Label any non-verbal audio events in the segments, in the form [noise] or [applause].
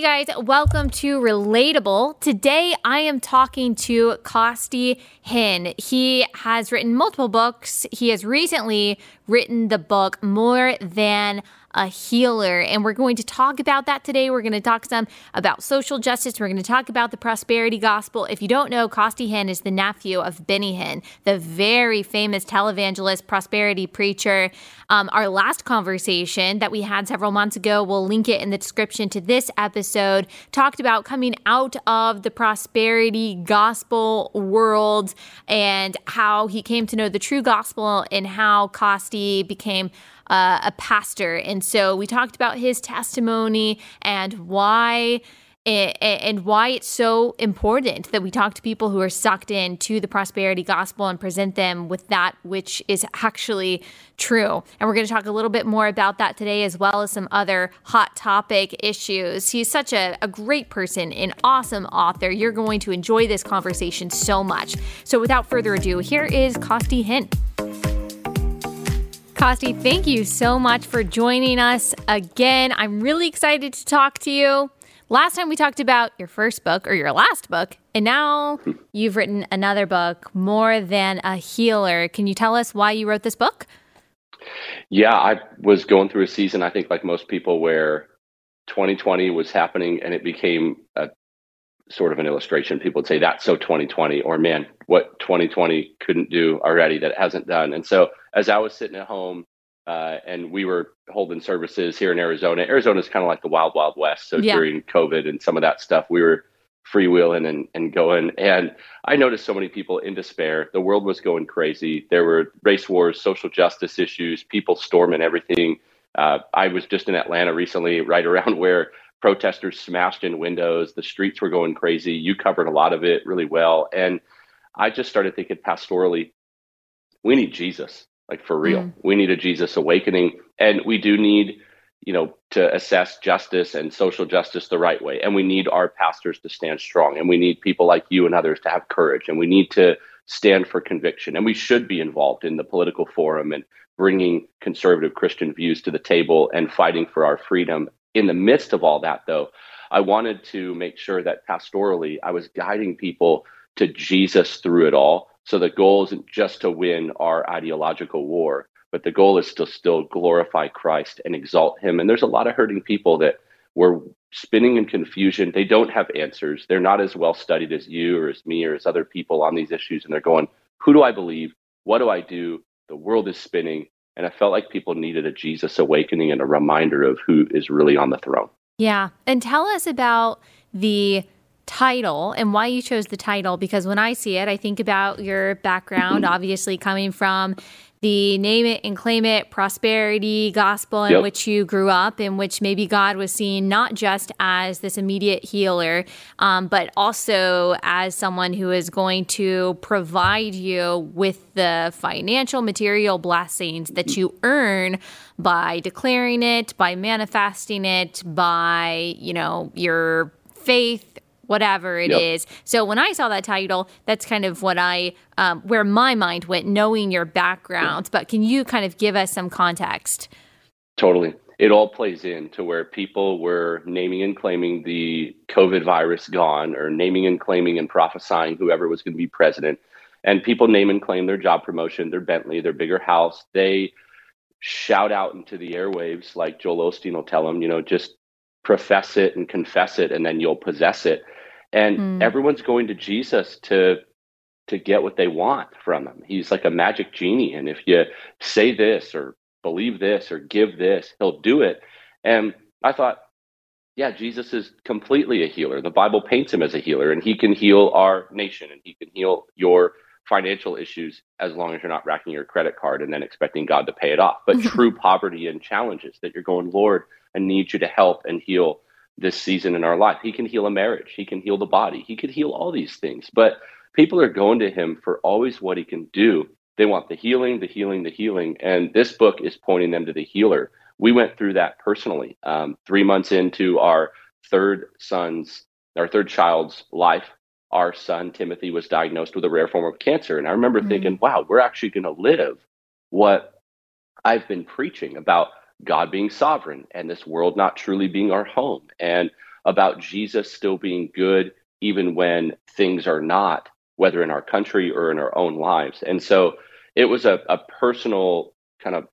Guys, welcome to Relatable. Today I am talking to Costi Hinn. He has written multiple books. He has recently written the book More Than a healer. And we're going to talk about that today. We're going to talk some about social justice. We're going to talk about the prosperity gospel. If you don't know, Costi Hinn is the nephew of Benny Hinn, the very famous televangelist, prosperity preacher. Um, our last conversation that we had several months ago, we'll link it in the description to this episode, talked about coming out of the prosperity gospel world and how he came to know the true gospel and how Costi became uh, a pastor. And so we talked about his testimony and why and why it's so important that we talk to people who are sucked into the prosperity gospel and present them with that which is actually true. And we're going to talk a little bit more about that today, as well as some other hot topic issues. He's such a, a great person, an awesome author. You're going to enjoy this conversation so much. So, without further ado, here is Costi Hinn. Costi, thank you so much for joining us again. I'm really excited to talk to you. Last time we talked about your first book or your last book, and now [laughs] you've written another book, More Than a Healer. Can you tell us why you wrote this book? Yeah, I was going through a season, I think, like most people, where 2020 was happening and it became a sort of an illustration. People would say, that's so 2020, or man, what 2020 couldn't do already that it hasn't done. And so as I was sitting at home uh, and we were holding services here in Arizona, Arizona is kind of like the wild, wild west. So yeah. during COVID and some of that stuff, we were freewheeling and, and going. And I noticed so many people in despair. The world was going crazy. There were race wars, social justice issues, people storming everything. Uh, I was just in Atlanta recently, right around [laughs] where protesters smashed in windows. The streets were going crazy. You covered a lot of it really well. And I just started thinking pastorally, we need Jesus, like for real. Mm. We need a Jesus awakening. And we do need, you know, to assess justice and social justice the right way. And we need our pastors to stand strong. And we need people like you and others to have courage. And we need to stand for conviction. And we should be involved in the political forum and bringing conservative Christian views to the table and fighting for our freedom in the midst of all that, though, I wanted to make sure that pastorally I was guiding people to Jesus through it all. So the goal isn't just to win our ideological war, but the goal is to still glorify Christ and exalt him. And there's a lot of hurting people that were spinning in confusion. They don't have answers. They're not as well studied as you or as me or as other people on these issues. And they're going, who do I believe? What do I do? The world is spinning. And I felt like people needed a Jesus awakening and a reminder of who is really on the throne. Yeah. And tell us about the title and why you chose the title because when I see it, I think about your background, [clears throat] obviously coming from the name it and claim it prosperity gospel in yep. which you grew up, in which maybe God was seen not just as this immediate healer, um, but also as someone who is going to provide you with the financial material blessings that you earn by declaring it, by manifesting it, by, you know, your faith whatever it yep. is. So when I saw that title, that's kind of what I, um, where my mind went, knowing your background. But can you kind of give us some context? Totally. It all plays in to where people were naming and claiming the COVID virus gone, or naming and claiming and prophesying whoever was going to be president. And people name and claim their job promotion, their Bentley, their bigger house. They shout out into the airwaves, like Joel Osteen will tell them, you know, just profess it and confess it, and then you'll possess it and mm. everyone's going to Jesus to to get what they want from him. He's like a magic genie, and if you say this or believe this or give this, he'll do it. And I thought, yeah, Jesus is completely a healer. The Bible paints him as a healer, and he can heal our nation, and he can heal your financial issues as long as you're not racking your credit card and then expecting God to pay it off. But [laughs] true poverty and challenges that you're going, Lord, I need you to help and heal this season in our life. He can heal a marriage, he can heal the body, he could heal all these things. But people are going to him for always what he can do. They want the healing, the healing, the healing. And this book is pointing them to the healer. We went through that personally. Um, three months into our third son's, our third child's life, our son Timothy was diagnosed with a rare form of cancer. And I remember mm-hmm. thinking, wow, we're actually going to live what I've been preaching about God being sovereign and this world not truly being our home. And about Jesus still being good, even when things are not, whether in our country or in our own lives. And so it was a, a personal kind of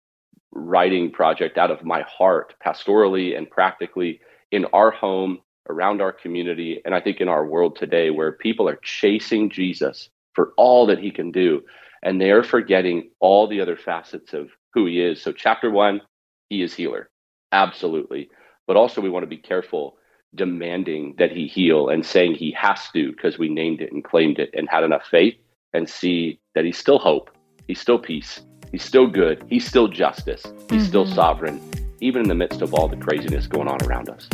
writing project out of my heart, pastorally and practically in our home, around our community, and I think in our world today, where people are chasing Jesus for all that he can do, and they're forgetting all the other facets of who he is. So, chapter one, he is healer, absolutely. But also, we want to be careful demanding that he heal and saying he has to because we named it and claimed it and had enough faith and see that he's still hope, he's still peace, he's still good, he's still justice, he's mm-hmm. still sovereign, even in the midst of all the craziness going on around us.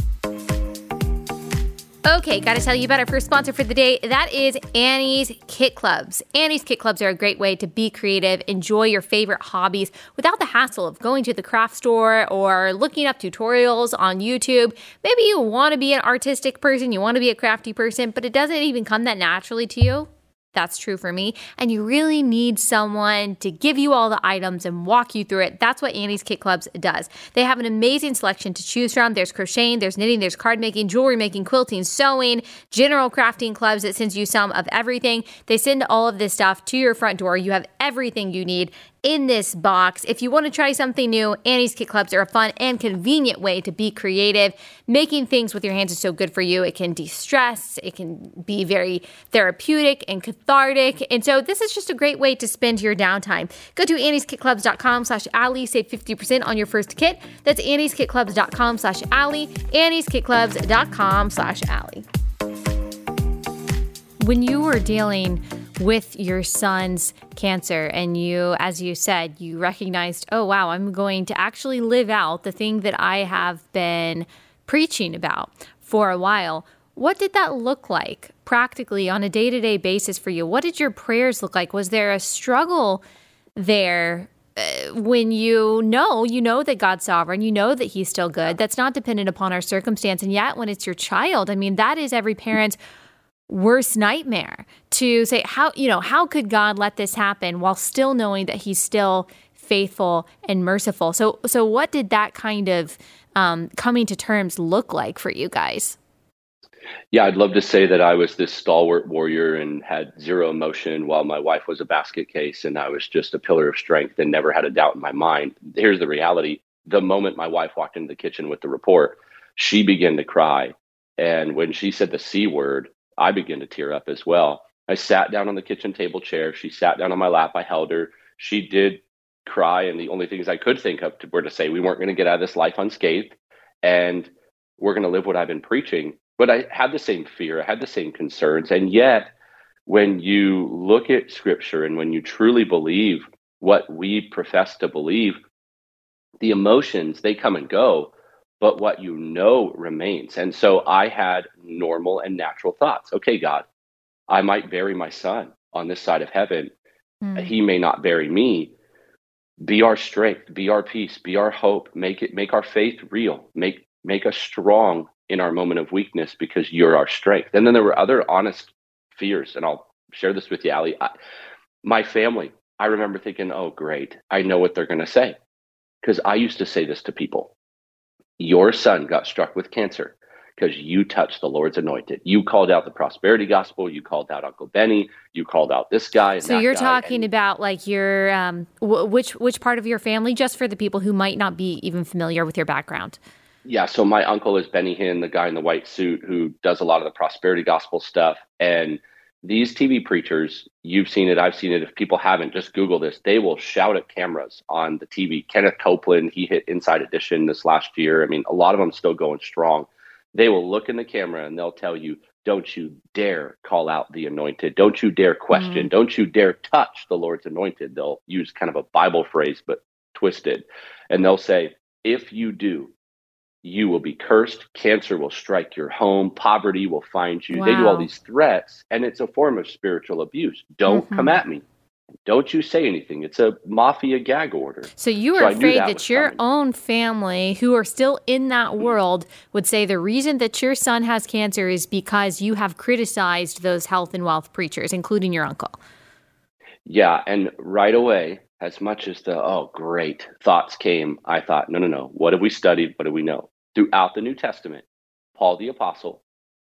Okay, got to tell you about our first sponsor for the day. That is Annie's Kit Clubs. Annie's Kit Clubs are a great way to be creative, enjoy your favorite hobbies without the hassle of going to the craft store or looking up tutorials on YouTube. Maybe you want to be an artistic person, you want to be a crafty person, but it doesn't even come that naturally to you. That's true for me. And you really need someone to give you all the items and walk you through it. That's what Annie's Kit Clubs does. They have an amazing selection to choose from. There's crocheting, there's knitting, there's card making, jewelry making, quilting, sewing, general crafting clubs that sends you some of everything. They send all of this stuff to your front door. You have everything you need in this box. If you want to try something new, Annie's Kit Clubs are a fun and convenient way to be creative. Making things with your hands is so good for you. It can de stress, it can be very therapeutic and cathartic. And so, this is just a great way to spend your downtime. Go to annieskitclubs.com slash Allie, save 50% on your first kit. That's annieskitclubs.com slash Allie, annieskitclubs.com slash Allie. When you were dealing with your son's cancer and you as you said you recognized oh wow i'm going to actually live out the thing that i have been preaching about for a while what did that look like practically on a day-to-day basis for you what did your prayers look like was there a struggle there uh, when you know you know that God's sovereign, you know that he's still good. That's not dependent upon our circumstance and yet when it's your child, I mean that is every parent's worst nightmare to say how you know how could god let this happen while still knowing that he's still faithful and merciful? So so what did that kind of um, coming to terms look like for you guys? Yeah i'd love to say that i was this stalwart warrior and had zero emotion while my wife was a basket case and i was just a pillar of strength and never had a doubt in my mind. Here's the reality. The moment my wife walked into the kitchen with the report she began to cry. And when she said the c word I began to tear up as well. I sat down on the kitchen table chair. She sat down on my lap. I held her. She did cry. And the only things I could think of were to say, we weren't going to get out of this life unscathed and we're going to live what I've been preaching. But I had the same fear, I had the same concerns. And yet, when you look at scripture and when you truly believe what we profess to believe, the emotions, they come and go but what you know remains. And so I had normal and natural thoughts. Okay, God, I might bury my son on this side of heaven. Mm. He may not bury me. Be our strength, be our peace, be our hope. Make it make our faith real. Make make us strong in our moment of weakness because you're our strength. And then there were other honest fears, and I'll share this with you, Allie. I, my family, I remember thinking, oh, great, I know what they're going to say. Because I used to say this to people your son got struck with cancer because you touched the Lord's anointed. You called out the prosperity gospel. You called out Uncle Benny. You called out this guy. so you're talking about like your um, w- which which part of your family, just for the people who might not be even familiar with your background. Yeah, so my uncle is Benny Hinn, the guy in the white suit who does a lot of the prosperity gospel stuff, and these TV preachers, you've seen it, I've seen it. If people haven't, just Google this. They will shout at cameras on the TV. Kenneth Copeland, he hit Inside Edition this last year. I mean, a lot of them still going strong. They will look in the camera and they'll tell you, don't you dare call out the anointed. Don't you dare question. Mm-hmm. Don't you dare touch the Lord's anointed. They'll use kind of a Bible phrase, but twisted. And they'll say, if you do, you will be cursed. Cancer will strike your home. Poverty will find you. Wow. They do all these threats, and it's a form of spiritual abuse. Don't mm-hmm. come at me. Don't you say anything. It's a mafia gag order. So you were so afraid that, that your coming. own family, who are still in that mm-hmm. world, would say the reason that your son has cancer is because you have criticized those health and wealth preachers, including your uncle. Yeah. And right away, as much as the, oh, great thoughts came, I thought, no, no, no. What have we studied? What do we know? Throughout the New Testament, Paul the apostle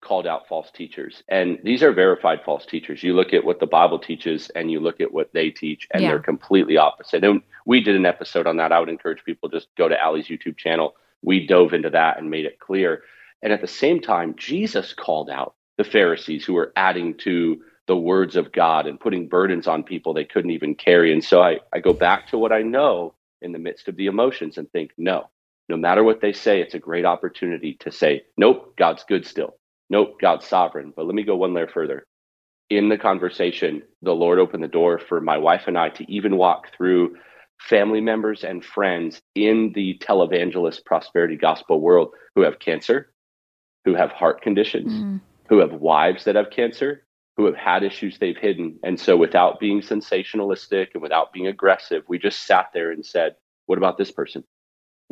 called out false teachers. And these are verified false teachers. You look at what the Bible teaches and you look at what they teach, and yeah. they're completely opposite. And we did an episode on that. I would encourage people just go to Allie's YouTube channel. We dove into that and made it clear. And at the same time, Jesus called out the Pharisees who were adding to the words of God and putting burdens on people they couldn't even carry. And so I, I go back to what I know in the midst of the emotions and think, no, no matter what they say, it's a great opportunity to say, nope, God's good still. Nope, God's sovereign. But let me go one layer further. In the conversation, the Lord opened the door for my wife and I to even walk through family members and friends in the televangelist prosperity gospel world who have cancer, who have heart conditions, mm. who have wives that have cancer, who have had issues they've hidden. And so, without being sensationalistic and without being aggressive, we just sat there and said, What about this person?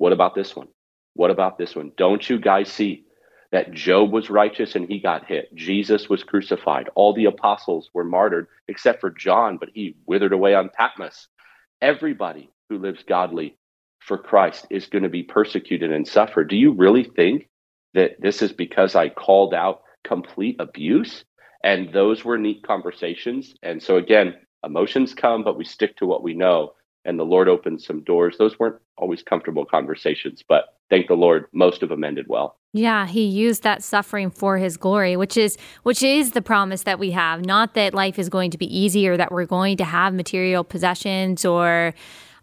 What about this one? What about this one? Don't you guys see that Job was righteous and he got hit? Jesus was crucified. All the apostles were martyred except for John, but he withered away on Patmos. Everybody who lives godly for Christ is going to be persecuted and suffer. Do you really think that this is because I called out complete abuse? And those were neat conversations. And so, again, emotions come, but we stick to what we know and the Lord opened some doors. Those weren't always comfortable conversations, but thank the Lord, most of them ended well. Yeah, he used that suffering for his glory, which is which is the promise that we have. Not that life is going to be easy or that we're going to have material possessions or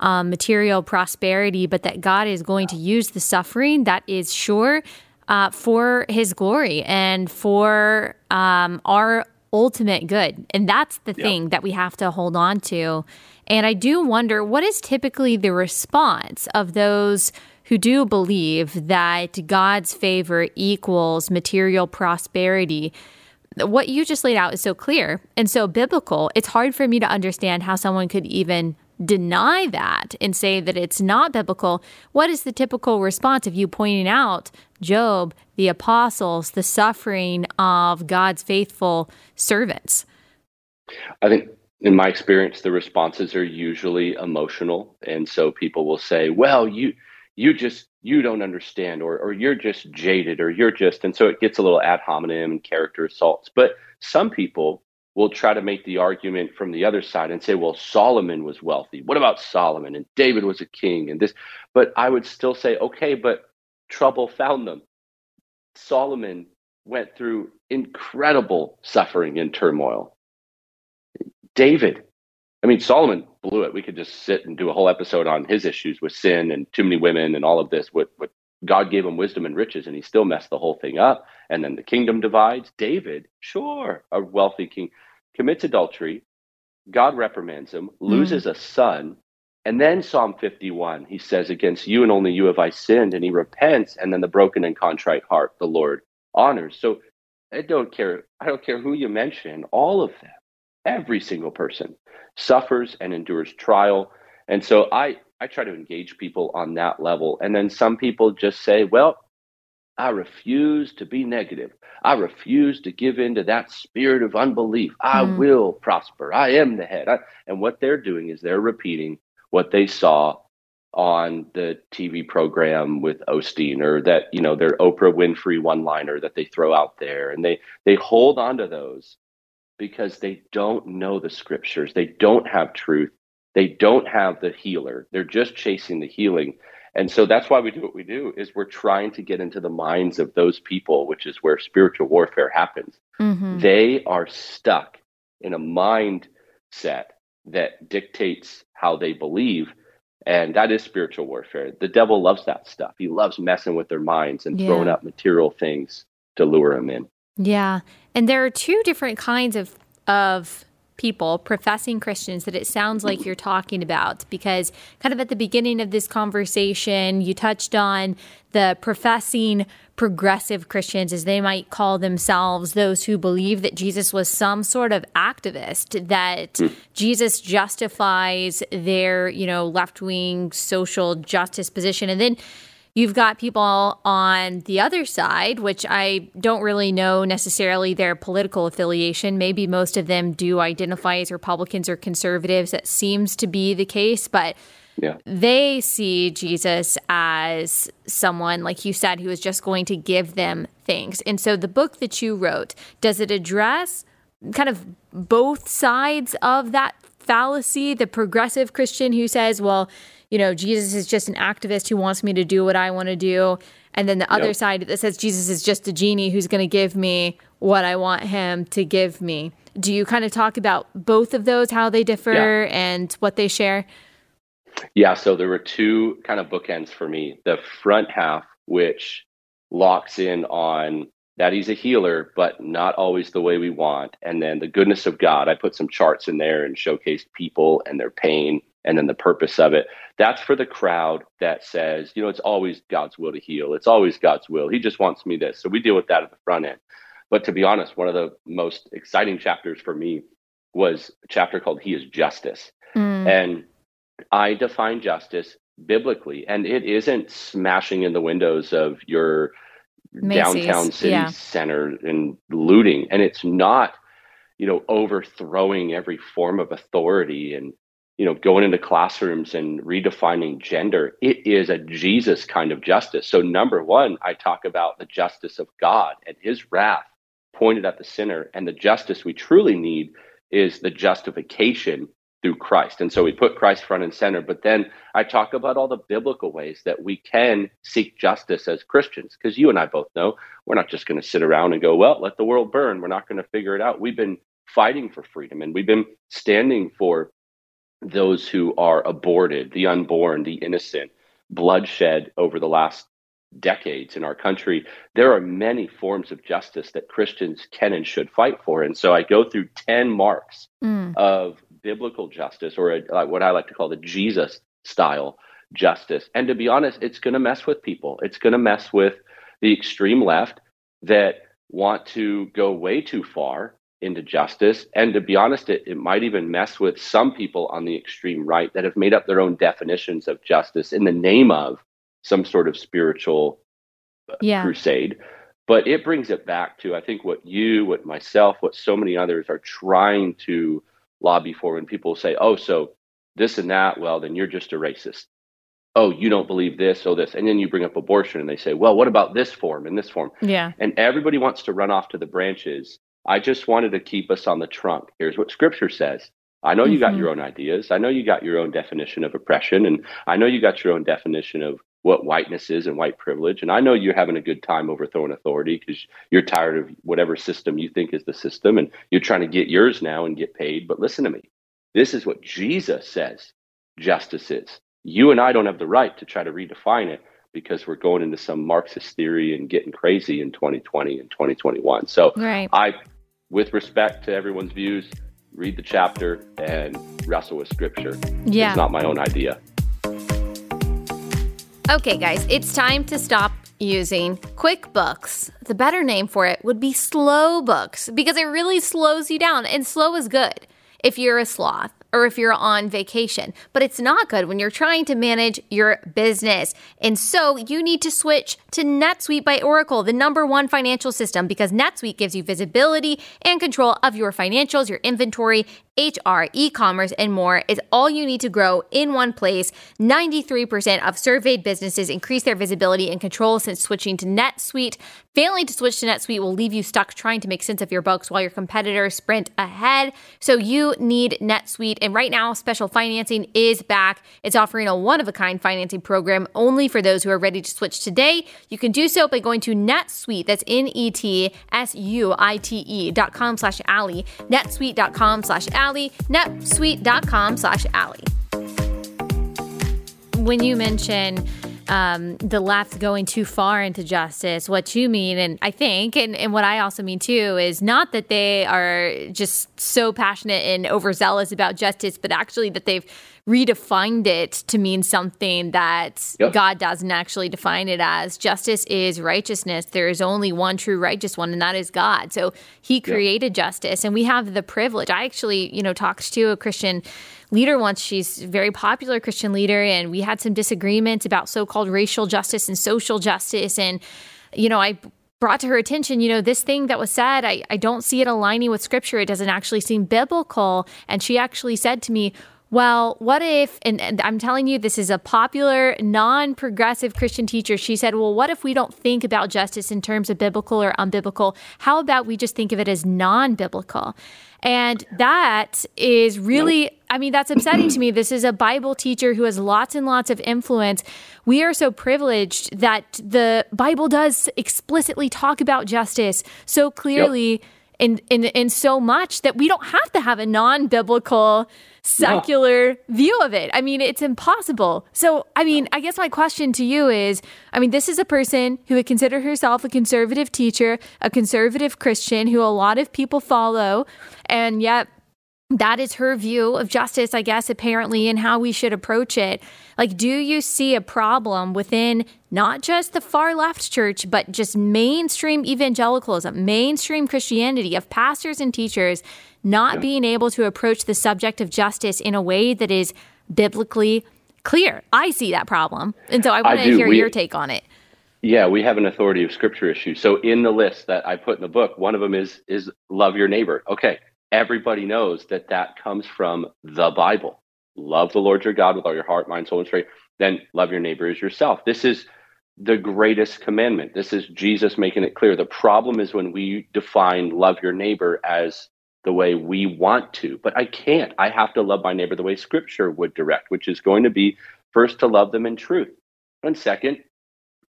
um, material prosperity, but that God is going to use the suffering that is sure uh, for His glory and for um, our ultimate good. And that's the thing that we have to hold on to. And I do wonder what is typically the response of those who do believe that God's favor equals material prosperity. What you just laid out is so clear and so biblical. It's hard for me to understand how someone could even deny that and say that it's not biblical. What is the typical response of you pointing out Job, the apostles, the suffering of God's faithful servants? I think in my experience, the responses are usually emotional. And so people will say, well, you, you just, you don't understand, or, or you're just jaded, or you're just, and so it gets a little ad hominem and character assaults. But some people will try to make the argument from the other side and say, well, Solomon was wealthy. What about Solomon? And David was a king and this. But I would still say, okay, but trouble found them. Solomon went through incredible suffering and turmoil. David. I mean, Solomon blew it. We could just sit and do a whole episode on his issues with sin and too many women and all of this. What, what God gave him wisdom and riches, and he still messed the whole thing up. And then the kingdom divides. David, sure, a wealthy king, commits adultery. God reprimands him, loses mm. a son. And then Psalm 51, he says, Against you and only you have I sinned. And he repents. And then the broken and contrite heart, the Lord honors. So I don't care. I don't care who you mention, all of them every single person suffers and endures trial. And so I, I try to engage people on that level. And then some people just say, well, I refuse to be negative. I refuse to give in to that spirit of unbelief. I mm. will prosper. I am the head. I, and what they're doing is they're repeating what they saw on the TV program with Osteen or that, you know, their Oprah Winfrey one liner that they throw out there. And they, they hold on to those because they don't know the scriptures. They don't have truth. They don't have the healer. They're just chasing the healing. And so that's why we do what we do is we're trying to get into the minds of those people, which is where spiritual warfare happens. Mm-hmm. They are stuck in a mindset that dictates how they believe. And that is spiritual warfare. The devil loves that stuff. He loves messing with their minds and yeah. throwing up material things to lure them in. Yeah. And there are two different kinds of of people, professing Christians, that it sounds like you're talking about. Because, kind of at the beginning of this conversation, you touched on the professing progressive Christians, as they might call themselves, those who believe that Jesus was some sort of activist, that mm. Jesus justifies their, you know, left wing social justice position. And then You've got people on the other side, which I don't really know necessarily their political affiliation. Maybe most of them do identify as Republicans or conservatives. That seems to be the case. But Yeah. They see Jesus as someone, like you said, who is just going to give them things. And so the book that you wrote, does it address kind of both sides of that fallacy? The progressive Christian who says, well, you know, Jesus is just an activist who wants me to do what I want to do. And then the other yep. side that says Jesus is just a genie who's going to give me what I want him to give me. Do you kind of talk about both of those, how they differ yeah. and what they share? Yeah, so there were two kind of bookends for me. The front half, which locks in on that he's a healer, but not always the way we want. And then the goodness of God. I put some charts in there and showcased people and their pain and then the purpose of it. That's for the crowd that says, you know, it's always God's will to heal. It's always God's will. He just wants me this. So we deal with that at the front end. But to be honest, one of the most exciting chapters for me was a chapter called He is Justice. Mm. And I define justice biblically, and it isn't smashing in the windows of your Macy's, downtown city yeah. center and looting. And it's not, you know, overthrowing every form of authority and you know, going into classrooms and redefining gender, it is a Jesus kind of justice. So, number one, I talk about the justice of God and his wrath pointed at the sinner. And the justice we truly need is the justification through Christ. And so we put Christ front and center. But then I talk about all the biblical ways that we can seek justice as Christians, because you and I both know we're not just going to sit around and go, well, let the world burn. We're not going to figure it out. We've been fighting for freedom and we've been standing for those who are aborted, the unborn, the innocent, bloodshed over the last decades in our country, there are many forms of justice that Christians can and should fight for. And so I go through 10 marks mm. of biblical justice, or a, what I like to call the Jesus style justice. And to be honest, it's going to mess with people. It's going to mess with the extreme left that want to go way too far into justice. And to be honest, it, it might even mess with some people on the extreme right that have made up their own definitions of justice in the name of some sort of spiritual uh, yeah. crusade. But it brings it back to, I think, what you, what myself, what so many others are trying to lobby for when people say, oh, so this and that, well, then you're just a racist. Oh, you don't believe this, oh, this. And then you bring up abortion and they say, well, what about this form and this form? Yeah. And everybody wants to run off to the branches I just wanted to keep us on the trunk. Here's what scripture says. I know mm-hmm. you got mm-hmm. your own ideas. I know you got your own definition of oppression. And I know you got your own definition of what whiteness is and white privilege. And I know you're having a good time overthrowing authority because you're tired of whatever system you think is the system and you're trying to get yours now and get paid. But listen to me. This is what Jesus says justice is. You and I don't have the right to try to redefine it because we're going into some Marxist theory and getting crazy in 2020 and 2021. So right. I, with respect to everyone's views, read the chapter and wrestle with scripture. Yeah. It's not my own idea. Okay, guys, it's time to stop using QuickBooks. The better name for it would be Slow Books because it really slows you down, and slow is good if you're a sloth or if you're on vacation, but it's not good when you're trying to manage your business. And so you need to switch to NetSuite by Oracle, the number one financial system, because NetSuite gives you visibility and control of your financials, your inventory, HR, e commerce, and more is all you need to grow in one place. 93% of surveyed businesses increase their visibility and control since switching to NetSuite. Failing to switch to NetSuite will leave you stuck trying to make sense of your books while your competitors sprint ahead. So you need NetSuite. And right now, special financing is back. It's offering a one of a kind financing program only for those who are ready to switch today. You can do so by going to NetSuite, that's N E T S U I T E dot com slash Allie, netsuite.com slash Allie, netsuite.com slash Allie. When you mention um, the left going too far into justice. What you mean, and I think, and, and what I also mean too, is not that they are just so passionate and overzealous about justice, but actually that they've redefined it to mean something that yep. God doesn't actually define it as. Justice is righteousness. There is only one true righteous one, and that is God. So He created yep. justice, and we have the privilege. I actually, you know, talked to a Christian leader once. She's a very popular Christian leader, and we had some disagreements about so called racial justice and social justice. And, you know, I brought to her attention, you know, this thing that was said, I, I don't see it aligning with scripture. It doesn't actually seem biblical. And she actually said to me, well, what if, and, and, I'm telling you, this is a popular, non progressive Christian teacher. She said, well, what if we don't think about justice in terms of biblical or unbiblical? How about we just think of it as non biblical? And that is really, I mean, that's upsetting to me. This is a Bible teacher who has lots and lots of influence. We are so privileged that the Bible does explicitly talk about justice so clearly. Yep. In, in, in so much that we don't have to have a non biblical secular no. view of it. I mean, it's impossible. So, I mean, I guess my question to you is I mean, this is a person who would consider herself a conservative teacher, a conservative Christian who a lot of people follow, and yet that is her view of justice, I guess, apparently, and how we should approach it. Like, do you see a problem within not just the far left church, but just mainstream evangelicalism, mainstream Christianity of pastors and teachers not yeah. being able to approach the subject of justice in a way that is biblically clear. I see that problem. And so I want to hear we, your take on it. Yeah, we have an authority of scripture issue. So in the list that I put in the book, one of them is is love your neighbor. Okay, everybody knows that that comes from the Bible. Love the Lord your God with all your heart, mind, soul, and strength. Then love your neighbor as yourself. This is the greatest commandment. This is Jesus making it clear. The problem is when we define love your neighbor as the way we want to, but I can't. I have to love my neighbor the way scripture would direct, which is going to be first to love them in truth. And second,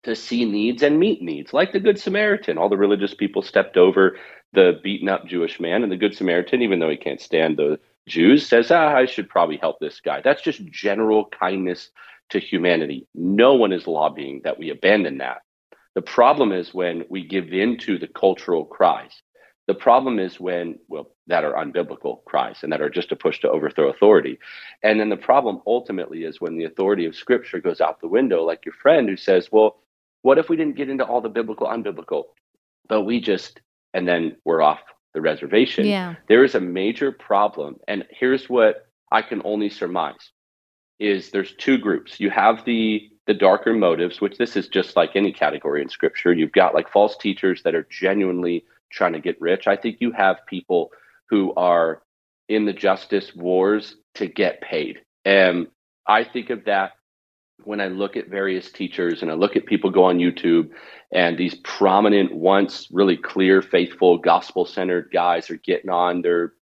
to see needs and meet needs, like the Good Samaritan. All the religious people stepped over the beaten up Jewish man, and the Good Samaritan, even though he can't stand the Jews, says, ah, I should probably help this guy. That's just general kindness to humanity. No one is lobbying that we abandon that. The problem is when we give in to the cultural cries. The problem is when, well, that are unbiblical cries and that are just a push to overthrow authority. And then the problem ultimately is when the authority of scripture goes out the window, like your friend who says, well, what if we didn't get into all the biblical, unbiblical, but we just, and then we're off the reservation? Yeah. There is a major problem. And here's what I can only surmise is there's two groups. You have the the darker motives, which this is just like any category in scripture. You've got like false teachers that are genuinely trying to get rich. I think you have people who are in the justice wars to get paid. And I think of that when I look at various teachers and I look at people go on YouTube and these prominent, once really clear, faithful, gospel centered guys are getting on their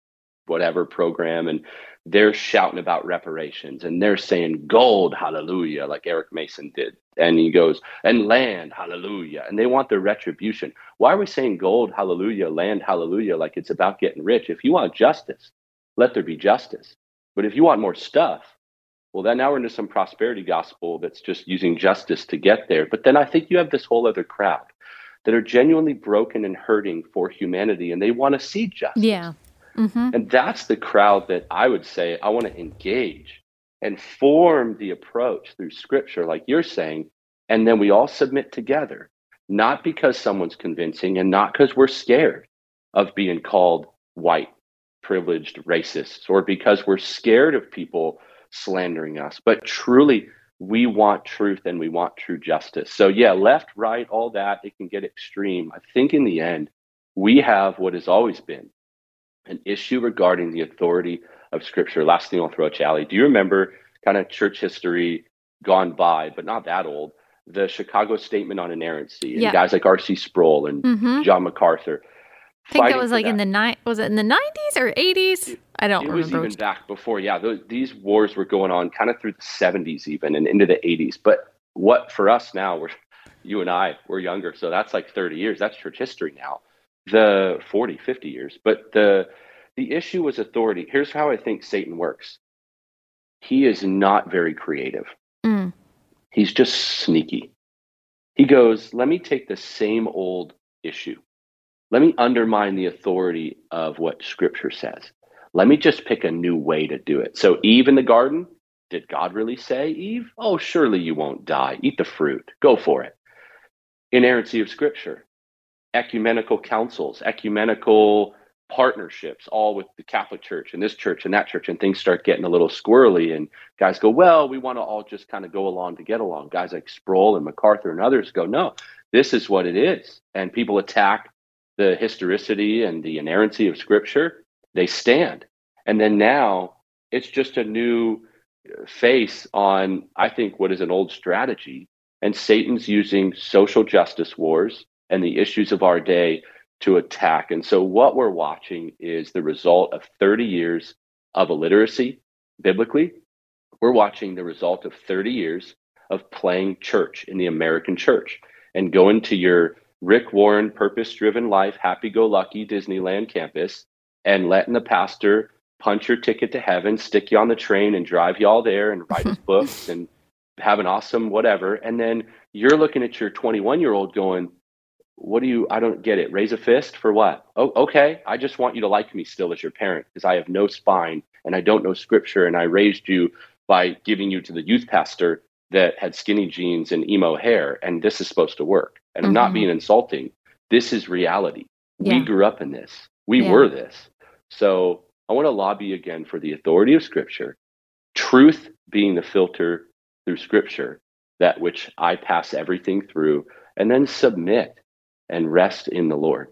whatever program and they're shouting about reparations and they're saying gold, hallelujah, like Eric Mason did. And he goes, and land, hallelujah. And they want their retribution. Why are we saying gold, hallelujah, land, hallelujah, like it's about getting rich? If you want justice, let there be justice. But if you want more stuff, well, then now we're into some prosperity gospel that's just using justice to get there. But then I think you have this whole other crowd that are genuinely broken and hurting for humanity and they want to see justice. Yeah. Mm-hmm. And that's the crowd that I would say I want to engage and form the approach through scripture, like you're saying. And then we all submit together, not because someone's convincing and not because we're scared of being called white, privileged racists, or because we're scared of people slandering us, but truly we want truth and we want true justice. So, yeah, left, right, all that, it can get extreme. I think in the end, we have what has always been an issue regarding the authority of Scripture. Last thing I'll throw at Charlie. Do you remember kind of church history gone by, but not that old? The Chicago Statement on Inerrancy and yeah. guys like R.C. Sproul and mm-hmm. John MacArthur. I think that was like that. in the night. Was it in the nineties or eighties? I don't. Remember. It was even back before. Yeah, those, these wars were going on kind of through the seventies, even and into the eighties. But what for us now? We're you and I. We're younger, so that's like thirty years. That's church history now the 40 50 years but the the issue was authority here's how i think satan works he is not very creative mm. he's just sneaky he goes let me take the same old issue let me undermine the authority of what scripture says let me just pick a new way to do it so eve in the garden did god really say eve oh surely you won't die eat the fruit go for it inerrancy of scripture ecumenical councils, ecumenical partnerships, all with the Catholic Church and this church and that church, and things start getting a little squirrely. And guys go, well, we want to all just kind of go along to get along. Guys like Sproul and MacArthur and others go, no, this is what it is. And people attack the historicity and the inerrancy of Scripture. They stand. And then now It's just a new face on, I think, what is an old strategy. And Satan's using social justice wars and the issues of our day to attack. And so, what we're watching is the result of 30 years of illiteracy biblically. We're watching the result of 30 years of playing church in the American church and going to your Rick Warren purpose driven life, happy go lucky Disneyland campus and letting the pastor punch your ticket to heaven, stick you on the train and drive you all there and write his [laughs] books and have an awesome whatever. And then you're looking at your 21 year old going, what do you, I don't get it. Raise a fist for what? Oh, okay. I just want you to like me still as your parent because I have no spine and I don't know scripture. And I raised you by giving you to the youth pastor that had skinny jeans and emo hair. And this is supposed to work. And mm-hmm. I'm not mm-hmm. being insulting. This is reality. Yeah. We grew up in this. We yeah. were this. So I want to lobby again for the authority of Scripture, truth being the filter through Scripture, that which I pass everything through, and then submit and rest in the Lord.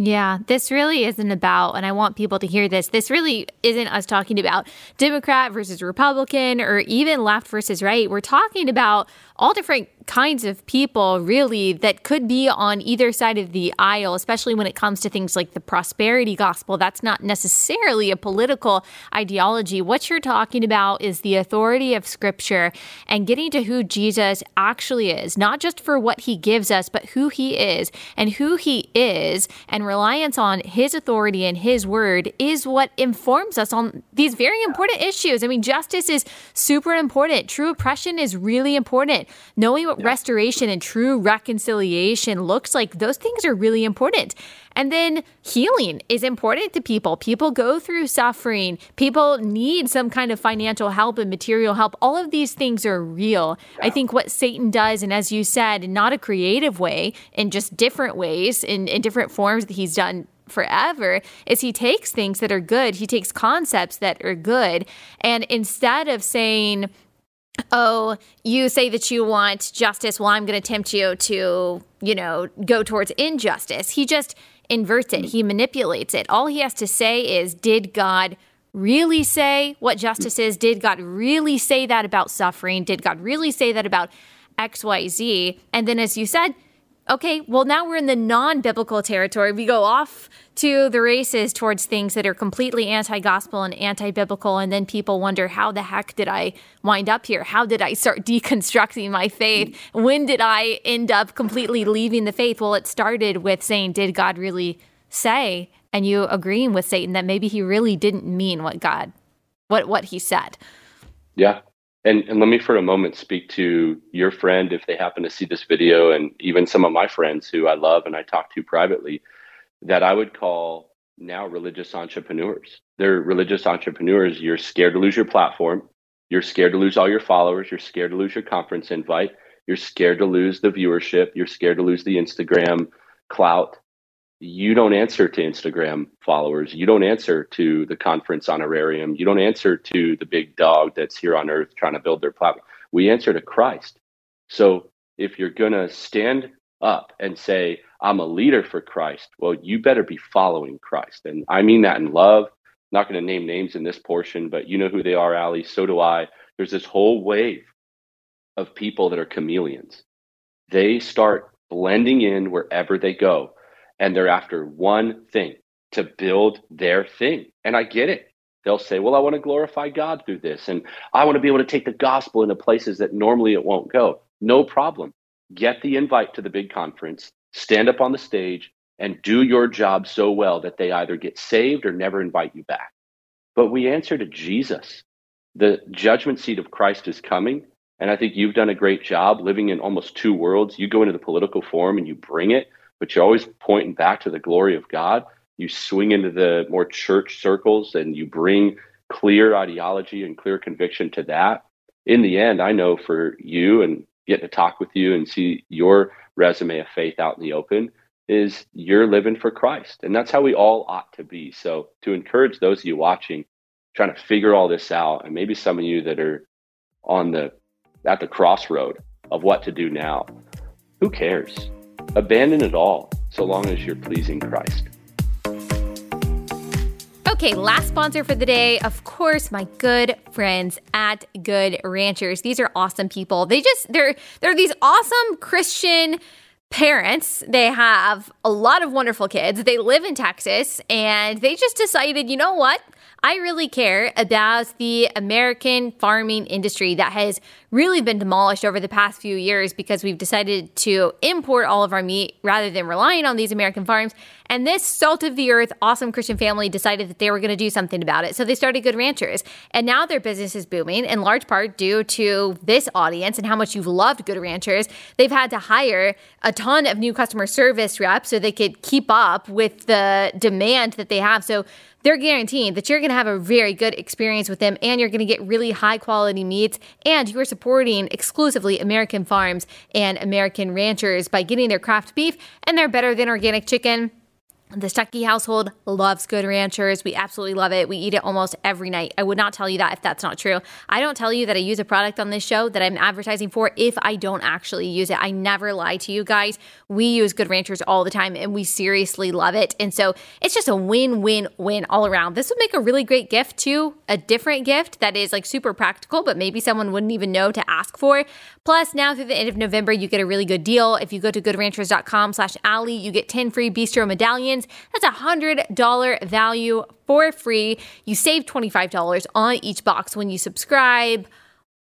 Yeah, this really isn't about, and I want people to hear this. This really isn't us talking about Democrat versus Republican or even left versus right. We're talking about all different kinds of people, really, that could be on either side of the aisle, especially when it comes to things like the prosperity gospel. That's not necessarily a political ideology. What you're talking about is the authority of Scripture and getting to who Jesus actually is, not just for what he gives us, but who he is. And who he is and reliance on his authority and his word is what informs us on these very important issues. I mean, justice is super important, true oppression is really important knowing what yeah. restoration and true reconciliation looks like, those things are really important. And then healing is important to people. People go through suffering. People need some kind of financial help and material help. All of these things are real. Yeah. I think what Satan does, and as you said, not a creative way, in just different ways, in, in different forms that he's done forever is he takes things that are good he takes concepts that are good and instead of saying oh, you say that you want justice. Well, I'm going to tempt you to, you know, go towards injustice. He just inverts it, mm. he manipulates it. All he has to say is, did God really say what justice is? Did God really say that about suffering? Did God really say that about XYZ? And then, as you said, okay, well, now we're in the non biblical territory. We go off to the races towards things that are completely anti gospel and anti biblical. And then people wonder, how the heck did I wind up here? How did I start [laughs] deconstructing my faith? When did I end up completely leaving the faith? Well, it started with saying, did God really say? And you agreeing with Satan that maybe he really didn't mean what God, what, what he said. Yeah, and, and let me for a moment speak to your friend if they happen to see this video, and even some of my friends who I love and I talk to privately, that I would call now religious entrepreneurs. They're religious entrepreneurs. You're scared to lose your platform. You're scared to lose all your followers. You're scared to lose your conference invite. You're scared to lose the viewership. You're scared to lose the Instagram clout you don't answer to Instagram followers. You don't answer to the conference honorarium. You don't answer to the big dog that's here on earth trying to build their platform. We answer to Christ. So if you're going to stand up and say, I'm a leader for Christ, well, you better be following Christ. And I mean that in love. I'm not going to name names in this portion, but you know who they are, Allie. So do I. There's this whole wave of people that are chameleons. They start blending in wherever they go and they're after one thing to build their thing. And I get it. They'll say, Well, I want to glorify God through this, and I want to be able to take the gospel into places that normally it won't go. No problem. Get the invite to the big conference, stand up on the stage, and do your job so well that they either get saved or never invite you back. But we answer to Jesus. The judgment seat of Christ is coming. And I think you've done a great job living in almost two worlds. You go into the political forum and you bring it, but you're always pointing back to the glory of God. You swing into the more church circles and you bring clear ideology and clear conviction to that. In the end, I know for you and get to talk with you and see your resume of faith out in the open is you're living for Christ. And that's how we all ought to be. So to encourage those of you watching, trying to figure all this out, and maybe some of you that are on the at the crossroad of what to do now, who cares? Abandon it all so long as you're pleasing Christ. Okay, last sponsor for the day, of course, my good friends at Good Ranchers. These are awesome people. They just they're they're these awesome Christian parents. They have a lot of wonderful kids. They live in Texas and they just decided, you know what? I really care about the American farming industry that has really been demolished over the past few years because we've decided to import all of our meat rather than relying on these American farms. And this salt of the earth, awesome Christian family decided that they were going to do something about it. So they started Good Ranchers. And now their business is booming in large part due to this audience and how much you've loved Good Ranchers. They've had to hire a ton of new customer service reps so they could keep up with the demand that they have. So they're guaranteeing that you're going to have a very good experience with them and you're going to get really high quality meats and you're supporting exclusively American farms and American ranchers by getting their craft beef and they're better than organic chicken. The Stuckey household loves Good Ranchers. We absolutely love it. We eat it almost every night. I would not tell you that if that's not true. I don't tell you that I use a product on this show that I'm advertising for if I don't actually use it. I never lie to you guys. We use Good Ranchers all the time and we seriously love it. And so it's just a win win win all around. This would make a really great gift too, a different gift that is like super practical, but maybe someone wouldn't even know to ask for. Plus, now through the end of November, you get a really good deal. If you go to goodranchers.com slash Allie, you get 10 free bistro medallions. That's a $100 value for free. You save $25 on each box when you subscribe.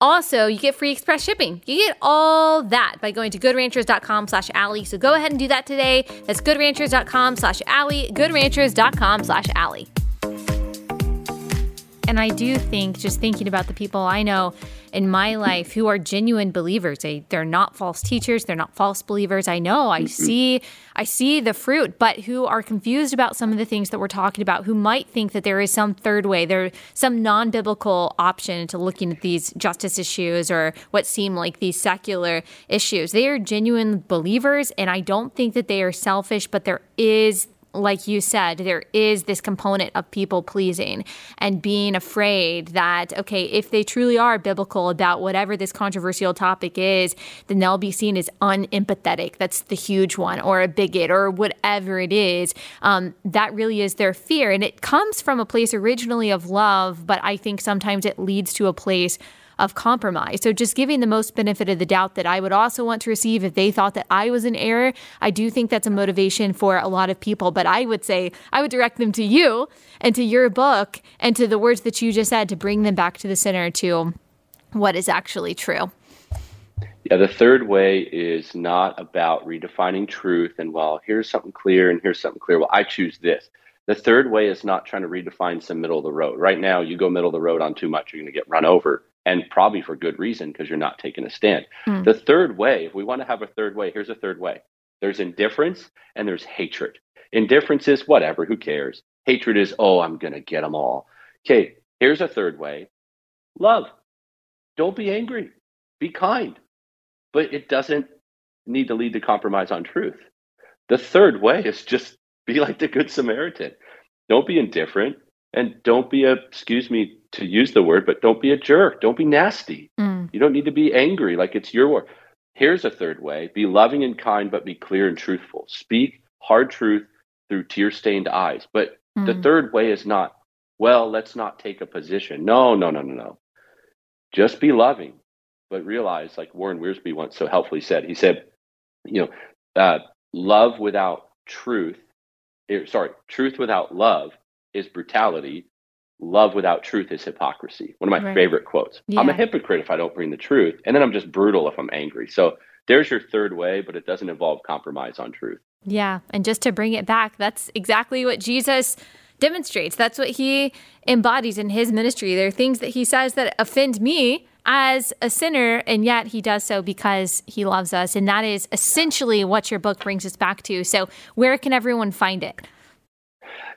Also, you get free express shipping. You get all that by going to goodranchers.com slash Allie. So go ahead and do that today. That's goodranchers.com slash Allie, goodranchers.com slash Allie. And I do think, just thinking about the people I know in my life who are genuine believers, they, they're not false teachers, they're not false believers. I know, I see, I see the fruit, but who are confused about some of the things that we're talking about, who might think that there is some third way, there some non-biblical option to looking at these justice issues or what seem like these secular issues. They are genuine believers, and I don't think that they are selfish, but there is like you said, there is this component of people pleasing and being afraid that, okay, if they truly are biblical about whatever this controversial topic is, then they'll be seen as unempathetic. That's the huge one, or a bigot, or whatever it is. Um, that really is their fear. And it comes from a place originally of love, but I think sometimes it leads to a place of compromise. So just giving the most benefit of the doubt that I would also want to receive if they thought that I was in error. I do think that's a motivation for a lot of people, but I would say I would direct them to you and to your book and to the words that you just said to bring them back to the center to what is actually true. Yeah, the third way is not about redefining truth and, well, here's something clear and here's something clear. Well, I choose this. The third way is not trying to redefine some middle of the road. Right now, you go middle of the road on too much, you're going to get run over and probably for good reason because you're not taking a stand. Mm. The third way, if we want to have a third way, here's a third way there's indifference and there's hatred. Indifference is whatever, who cares? Hatred is, oh, I'm going to get them all. Okay, here's a third way love. Don't be angry, be kind. But it doesn't need to lead to compromise on truth. The third way is just be like the Good Samaritan. Don't be indifferent and don't be a, excuse me to use the word, but don't be a jerk. Don't be nasty. Mm. You don't need to be angry like it's your word. Here's a third way be loving and kind, but be clear and truthful. Speak hard truth through tear stained eyes. But mm. the third way is not, well, let's not take a position. No, no, no, no, no. Just be loving, but realize, like Warren Wiersbe once so helpfully said, he said, you know, uh, love without truth, er, sorry, truth without love is brutality love without truth is hypocrisy. One of my right. favorite quotes. Yeah. I'm a hypocrite if I don't bring the truth, and then I'm just brutal if I'm angry. So there's your third way, but it doesn't involve compromise on truth. Yeah. And just to bring it back, that's exactly what Jesus demonstrates. That's what he embodies in his ministry. There are things that he says that offend me as a sinner, and yet he does so because he loves us. And that is essentially what your book brings us back to. So, where can everyone find it?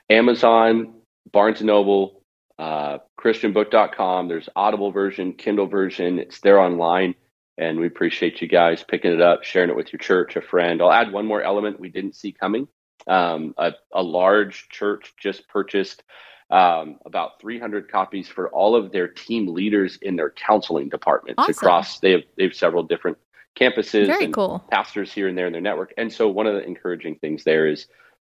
Amazon, Barnes and Noble, uh, christianbook.com. There's Audible version, Kindle version. It's there online. And we appreciate you guys picking it up, sharing it with your church, a friend. I'll add one more element we didn't see coming. Um, a, a, large church just purchased um, about 300 copies for all of their team leaders in their counseling departments awesome. across. They have they have several different campuses Very and cool. pastors here and there in their network. And so one of the encouraging things there is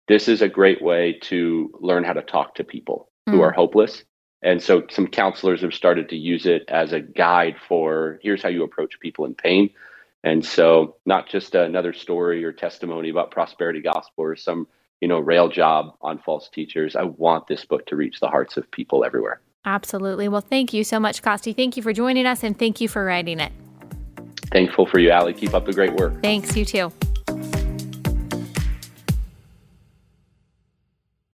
this is a great way to learn how to talk to people who hmm. are hopeless. And so some counselors have started to use it as a guide for here's how you approach people in pain. And so not just another story or testimony about prosperity gospel or some, you know, rail job on false teachers. I want this book to reach the hearts of people everywhere. Absolutely. Well, thank you so much, Costi. Thank you for joining us and thank you for writing it. Thankful for you, Allie. Keep up the great work. Thanks, you too.